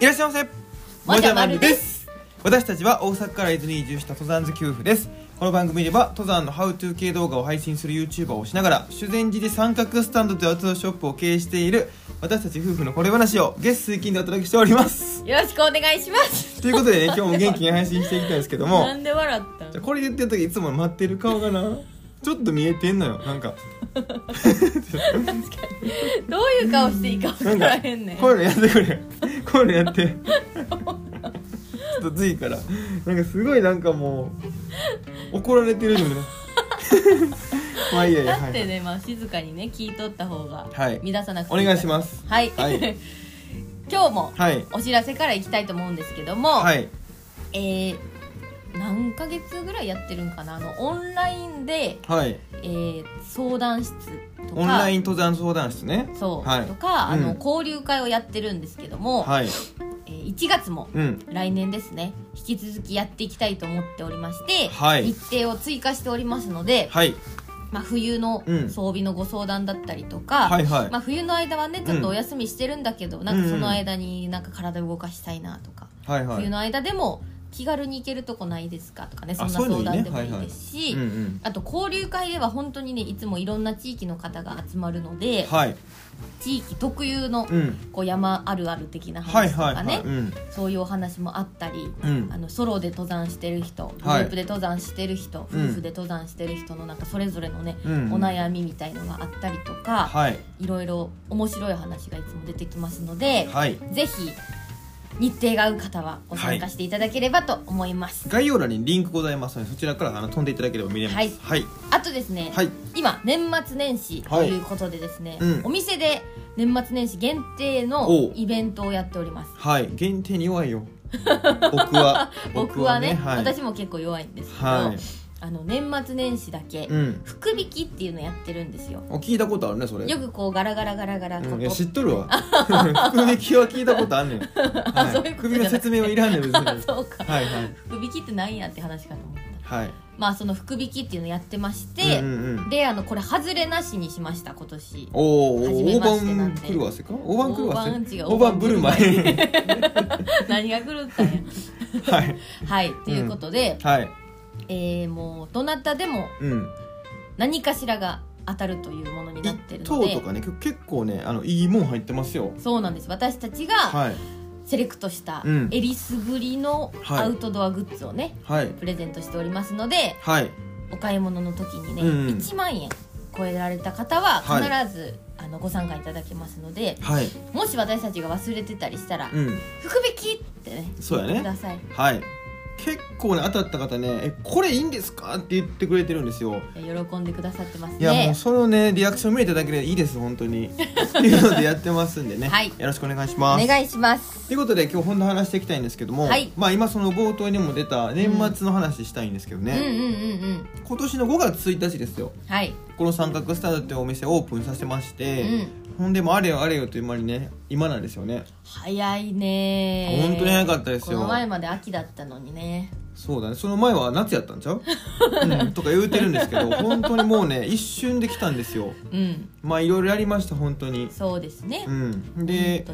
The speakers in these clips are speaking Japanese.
いらっしゃいませ。もじゃまるです。私たちは大阪から伊豆に移住した登山好き夫婦です。この番組では登山のハウトゥー系動画を配信する YouTuber をしながら修善寺で三角スタンドというアウトドアショップを経営している私たち夫婦のこれ話を月水金でお届けしております。よろしくお願いします。ということでね今日も元気に配信していきたいんですけども。なんで笑ったじゃあこれ言ってる時いつも待ってる顔がなちょっと見えてんのよ。なんか。どういう顔していいか分からへんねん。こういうのやってくれ。こういうのやって。ちょっとついから。なんかすごいなんかもう怒られてるのね。まあいいやだってね、まあ静かにね聞いとった方がはい。乱さなくてお願いします。はい、はい。今日もはい。お知らせからいきたいと思うんですけども、はい。えー何ヶ月ぐらいやってるんかな？あのオンラインで、はい。えー相談室とか。オンライン登山相談室ね。そう、はい。とかあの、うん。交流会をやってるんですけども、はい。えー1月もうん。来年ですね引き続きやっていきたいと思っておりまして、はい。日程を追加しておりますので、はい。まあ、冬のうん。装備のご相談だったりとか、はいはい。まあ、冬の間はねちょっとお休みしてるんだけど、なんかそうんの間になんか体を動かしたいなとか、はいはい。冬の間でも気軽に行けるとこないですかとかねそんな相談でもいいですし、あと交流会では本当にねいつもいろんな地域の方が集まるので、はい。地域特有のうん。こう山あるある的なはい話とかね、そういうお話もあったり、うん。あのソロで登山してる人グルはいープで登山してる人、うん。夫婦で登山してる人のなんかそれぞれのね、うん。お悩みみたいのがあったりとか、はい。いろいろ面白い話がいつも出てきますので、はい。ぜひ日程が合う方はご参加していただければと思います、概要欄にリンクございますのでそちらからあの飛んでいただければ見れますはい。はい。あとですね、はい。今年末年始ということでですね、うん。お店で年末年始限定のイベントをやっております。はい。限定に弱いよ。僕は。僕はねはい、私も結構弱いんですけど、はいあの年末年始だけ、うん。福引きっていうのやってるんですよ。お聞いたことあるねそれ。よくこうガラガラガラガラとうん、いやと知っとるわ。福引きは聞いたことあんねん、はい、そういうこと説明はいらんねん別に。そうか。はいはい。福引きってなんやって話かと思った。はい。まあその福引きっていうのやってまして、うんうんうん。であのこれ外れなしにしました今年。おお初め大ましてなんで。盤来るわせか大盤来るわせ大盤違う大盤ブルマイ何が来るったんや。はい。はい。ということで、はいえーもうどなたでもうん。何かしらが当たるというものになってる一ので。等とかね結構ねあのいいもん入ってますよ。そうなんです。私たちがはい。セレクトしたうん。えりすぐりのはい。アウトドアグッズをね、はい。プレゼントしておりますのではい。お買い物の時にね、うんうん。1万円超えられた方ははい。必ず、あのご参加いただけますのではい。もし私たちが忘れてたりしたら「うん。福引き!」ってねそうやね。言ってください。はい結構ね当たった方ね「えこれいいんですか?」って言ってくれてるんですよ。喜んでくださってますね。いやもうそのねリアクション見れただけでいいです本当に。っていうのでやってますんでね、はい。よろしくお願いしおます。願いします。ということで今日本の話していきたいんですけども、はい。まあ今その冒頭にも出た年末の話したいんですけどね、うんうんうんうん今年の5月1日ですよ。はい。この三角スタンドっていうお店オープンさせまして、うんほんでもうあれよあれよという間にね今なんですよね。早いね。本当に早かったですよ。この前まで秋だったのにね。そうだね。その前は夏やったんちゃう、うん、とか言うてるんですけど本当にもうね一瞬で来たんですよ。うん。まあいろいろやりました本当に。そうですね、うん。で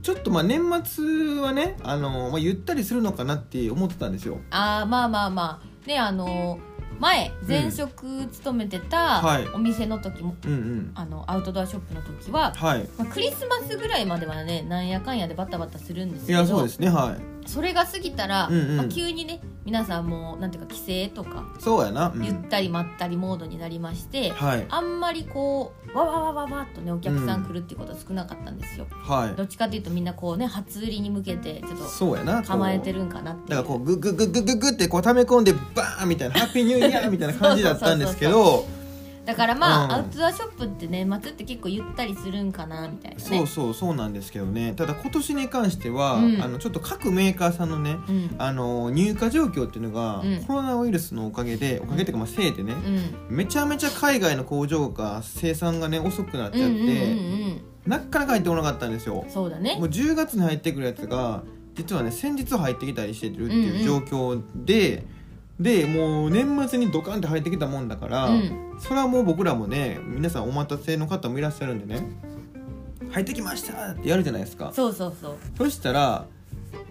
ちょっとまあ年末はねあの、まあ、ゆったりするのかなって思ってたんですよ。ああまあまあまあ。ねあの前前職勤めてたはい。お店の時も、うんうん。あのアウトドアショップの時は、はい。まあ、クリスマスぐらいまではねなんやかんやでバタバタするんですいけど。やそうですねはいそれが過ぎたら、うんうん。まあ、急にね皆さんもうなんていうか帰省とか、そうやな、うん。ゆったりまったりモードになりまして、はい。あんまりこうわわわわわっとねお客さん来るっていうことは少なかったんですよ、はい。どっちかっていうとみんなこうね初売りに向けてちょっとそうやな構えてるんかなってだからこうグッグッグッグッグッグッってこう溜め込んでバーンみたいなハッピーニューイヤーみたいな感じだったんですけどだからまあ、うん。アウトドアショップって年末って結構ゆったりするんかなみたいなね。そうそうそうなんですけどね。ただ今年に関しては、うん。あのちょっと各メーカーさんのねうん。あの入荷状況っていうのが、うん。コロナウイルスのおかげでおかげっていうかまあせいでね、うん。めちゃめちゃ海外の工場が生産がね遅くなっちゃって、うんうんうんうん。なかなか入ってこなかったんですよ。そうだね。もう10月に入ってくるやつが実はね先日入ってきたりしてるっていう状況で、でもう年末にドカンって入ってきたもんだから、うん。それはもう僕らもね皆さんお待たせの方もいらっしゃるんでね入ってきましたってやるじゃないですか。そうそうそう。そしたら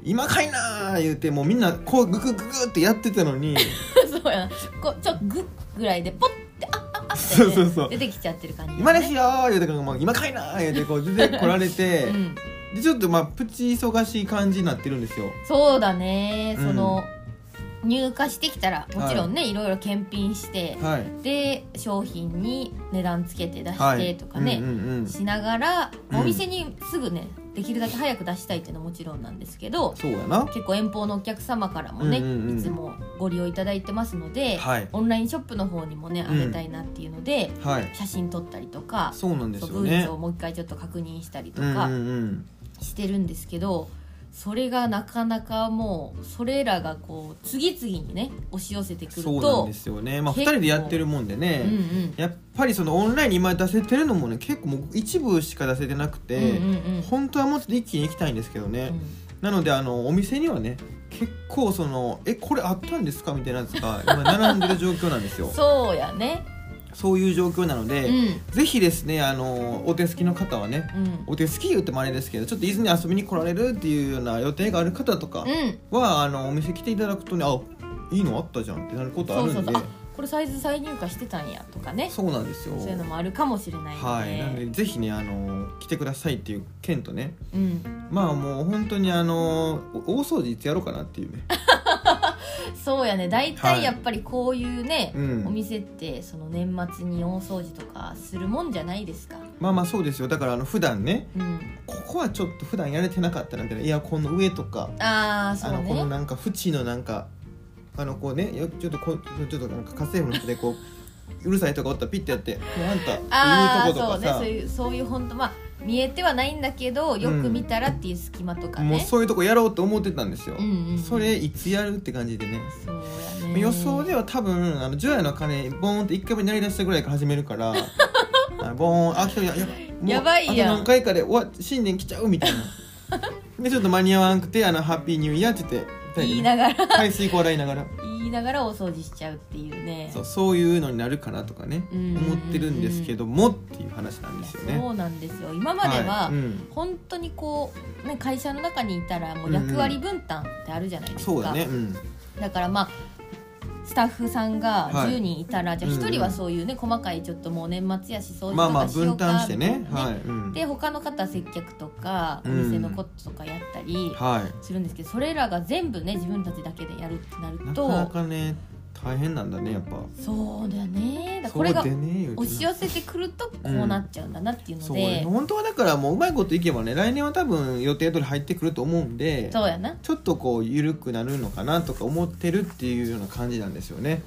今かいなー言ってもうみんなこうググググってやってたのに そうやな。こうちょっとグッぐらいでポッてあああって、そうそうそう。出てきちゃってる感じ、今ですよー言うてからもう今かいなー言うてこう出てこられて、うん、でちょっとまあプチ忙しい感じになってるんですよ。そうだね。うん。その、入荷してきたらもちろんね、い、ろいろ検品して、はい。で商品に値段つけて出はい。してとかね、うんうんうん。しながら、うん。お店にすぐねできるだけ早く出したいっていうのはもちろんなんですけどそうやな。結構遠方のお客様からもね、うんうんうん。いつもご利用いただいてますので、はい。オンラインショップの方にもねうん。あげたいなっていうので、はい。写真撮ったりとかそうなんですそうブーよねツをもう一回ちょっと確認したりとうんうんかうん。してるんですけど、それがなかなかもうそれらがこう次々にね押し寄せてくるそうなんとですよね。まあ2結構人でやってるもんでね、うんうん。やっぱりそのオンラインに今出せてるのもね結構もう一部しか出せてなくて、うんうんうん。本当はもっと一気に行きたいんですけどね、うん。なのであのお店にはね結構その「えこれあったんですか?」みたいなやつが今並んでる状況なんですよ。そうやねそういう状況なので、うん。ぜひですねあのお手すきの方はねうん。お手すき言ってもあれですけどちょっと伊豆に遊びに来られるっていうような予定がある方とかうん。は、あのお店来ていただくとねあいいのあったじゃんってなることあるんで。そうそうそう。あこれサイズ再入荷してたんやとかね。そうなんですよ。そういうのもあるかもしれないので、はい。なのでぜひねあの来てくださいっていう件とね。うん、まあもう本当にあのお大掃除いつやろうかなっていうねそうやね。大はい。体やっぱりこういうね、うん。お店ってその年末に大掃除とかするもんじゃないですか。まあまあそうですよ。だからあの普段ねうん。ここはちょっと普段やれてなかったなみたいなエアコンの上とかああそうあのこのねなんか縁のなんかあのこうねよちょっとこうちょっとなんか家政婦の人でこううるさいとかおったらピッてやって「もうあんた」ああ言うとことそうね。そういうそういう本当まあ見えてはないんだけどよく見たらっていう隙間とかね、もうそういうとこやろうと思ってたんですよ、うんうんうん。それいつやるって感じでね。そうやね。予想では多分あの除夜の鐘ボーンって1回目鳴り出したぐらいから始めるから あボーンあ来たやややばいやん。あと何回かで終わ新年来ちゃうみたいな。でちょっと間に合わんくてあのハッピーニューイヤーって言って言いながら。排水口洗いながら言いながらお掃除しちゃうっていうね。そうそういうのになるかなとかねうん。うんうんうん思ってるんですけどもっていう話なんですよね。そうなんですよ。今までは、いうん。本当にこう、ね、会社の中にいたらもう役割分担ってあるじゃないですか、そうだねうん。だからまあスタッフさんがはい。10人いたら、じゃあうんうん。1人はそういうね細かいちょっともう年末やし掃除まあまあとかしようか分担してね。みたいなはい、うん、で他の方は接客とかおうん。店のこととかやったりはい。するんですけど、それらが全部ね自分たちだけでやるってなるとなかなかね大変なんだねやっぱ。そうだよね。だこれが押し寄せてくるとこうなっちゃうんだなっていうので、ね本当はだからもううまいこといけばね来年は多分予定通り入ってくると思うんでそうやな。ちょっとこう緩くなるのかなとか思ってるっていうような感じなんですよね。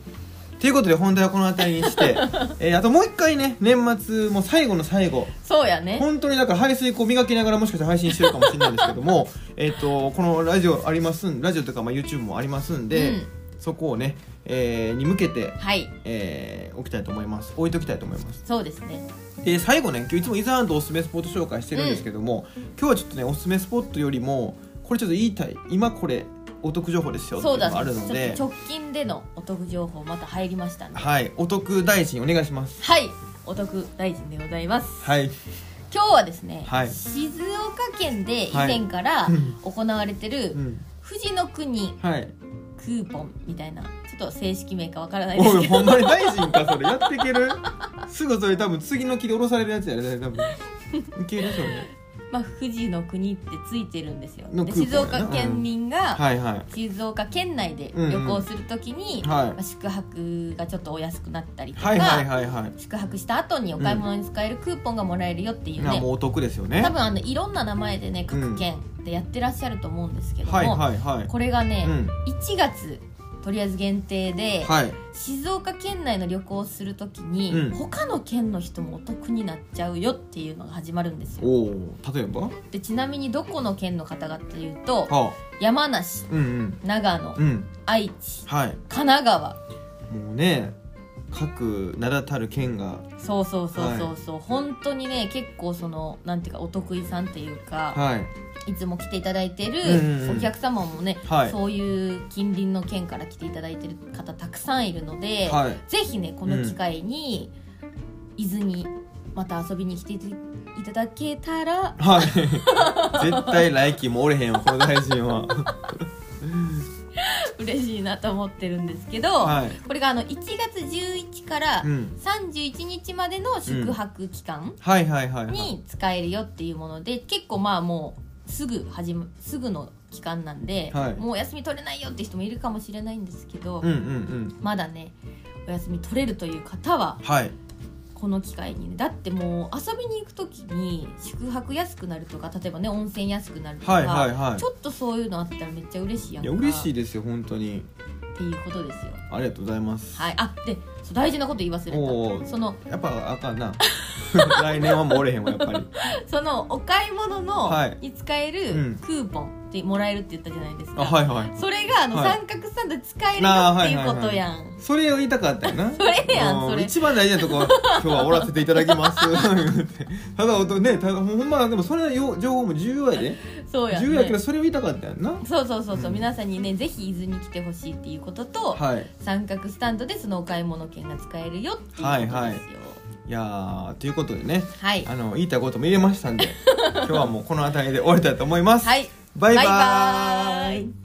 ということで本題はこの辺りにして、えーあともう一回ね年末もう最後の最後。そうやね。本当にだから排水口磨きながらもしかしたら配信してるかもしれないんですけども えっとこのラジオありますんラジオとかまあ YouTube もありますんで、うん。そこをね、えーに向けて、はい。えー置きたいと思います。置いときたいと思います。そうですね。で最後ね今日いつも伊沢とおすすめスポット紹介してるんですけども、今日はちょっとねおすすめスポットよりもこれちょっと言いたい今これお得情報ですよっていそううだあるので直近でのお得情報また入りましたねはい。お得大臣お願いします。はい。お得大臣でございます。はい。今日はですね、はい。静岡県で以はい前からうん行われてるうん。富士の国はいクーポンみたいな。ちょっと正式名かわからないですけど。おいほんまに大臣かそれ。やっていける？すぐそれ多分次の木で下ろされるやつやね多分。いけるでしょうねまあ富士の国ってついてるんですよ。で静岡県民が静岡県内で旅行するときに、はい。まあ宿泊がちょっとお安くなったりとか、宿泊した後にお買い物に使えるクーポンがもらえるよっていうね、もうお得ですよね。多分あのいろんな名前でね各県でやってらっしゃると思うんですけども、これがね、うん。1月とりあえず限定で、はい。静岡県内の旅行をするときに、うん。他の県の人もお得になっちゃうよっていうのが始まるんですよ。おお例えば？はでちなみにどこの県の方々っていうとあ。山梨うんうん。長野うん。愛知はい。神奈川。もうね各名だたる県がそうそうそうそうそう、本当にね結構そのなんていうかお得意さんっていうか、はい。い、つも来ていただいてるお客様もね、はい。そういう近隣の県から来ていただいてる方たくさんいるので、はい。ぜひねこの機会に伊豆にまた遊びに来ていいただけたらはい。絶対来期もおれへんわこの大臣は嬉しいなと思ってるんですけど、はい。これがあの1月11からうん。31日までの宿泊期間はいはいはいはい。に使えるよっていうもので結構まあもうすぐ始ますぐの期間なんで、はい。もうお休み取れないよって人もいるかもしれないんですけど、うんうんうん。まだねお休み取れるという方ははいこの機会にね。だってもう遊びに行く時に宿泊安くなるとか例えばね温泉安くなるとか、はいはいはい。ちょっとそういうのあったらめっちゃ嬉しいやんか。いや嬉しいですよ本当に。っていうことですよ。ありがとうございます。はい。あで大事なこと言い忘れた。そのやっぱあかんな。来年はもうおれへんわやっぱり。そのお買い物の、はい。に使えうん。るクーポンってもらえるって言ったじゃないですか、あはいはい。それがあの、はい。三角スタンドで使えるっていうことやん、それを言いたかったよな。それやんうそれ。一番大事なとこ 今日はおらせていただきます。言うてただおとねただほんまでもそれのよ情報も重要やで。そうやん、重要やけどね、それを言いたかったやんな。そうそうそうそう、うん。皆さんにねぜひ伊豆に来てほしいっていうことと、はい。三角スタンドでそのお買い物券が使えるよっていうことですよ。はいはい。いやーということでね。はい。あの言いたいことも入れましたんで 今日はもうこの辺りで終わりたいと思います、はいバイバーイ。バイバーイ。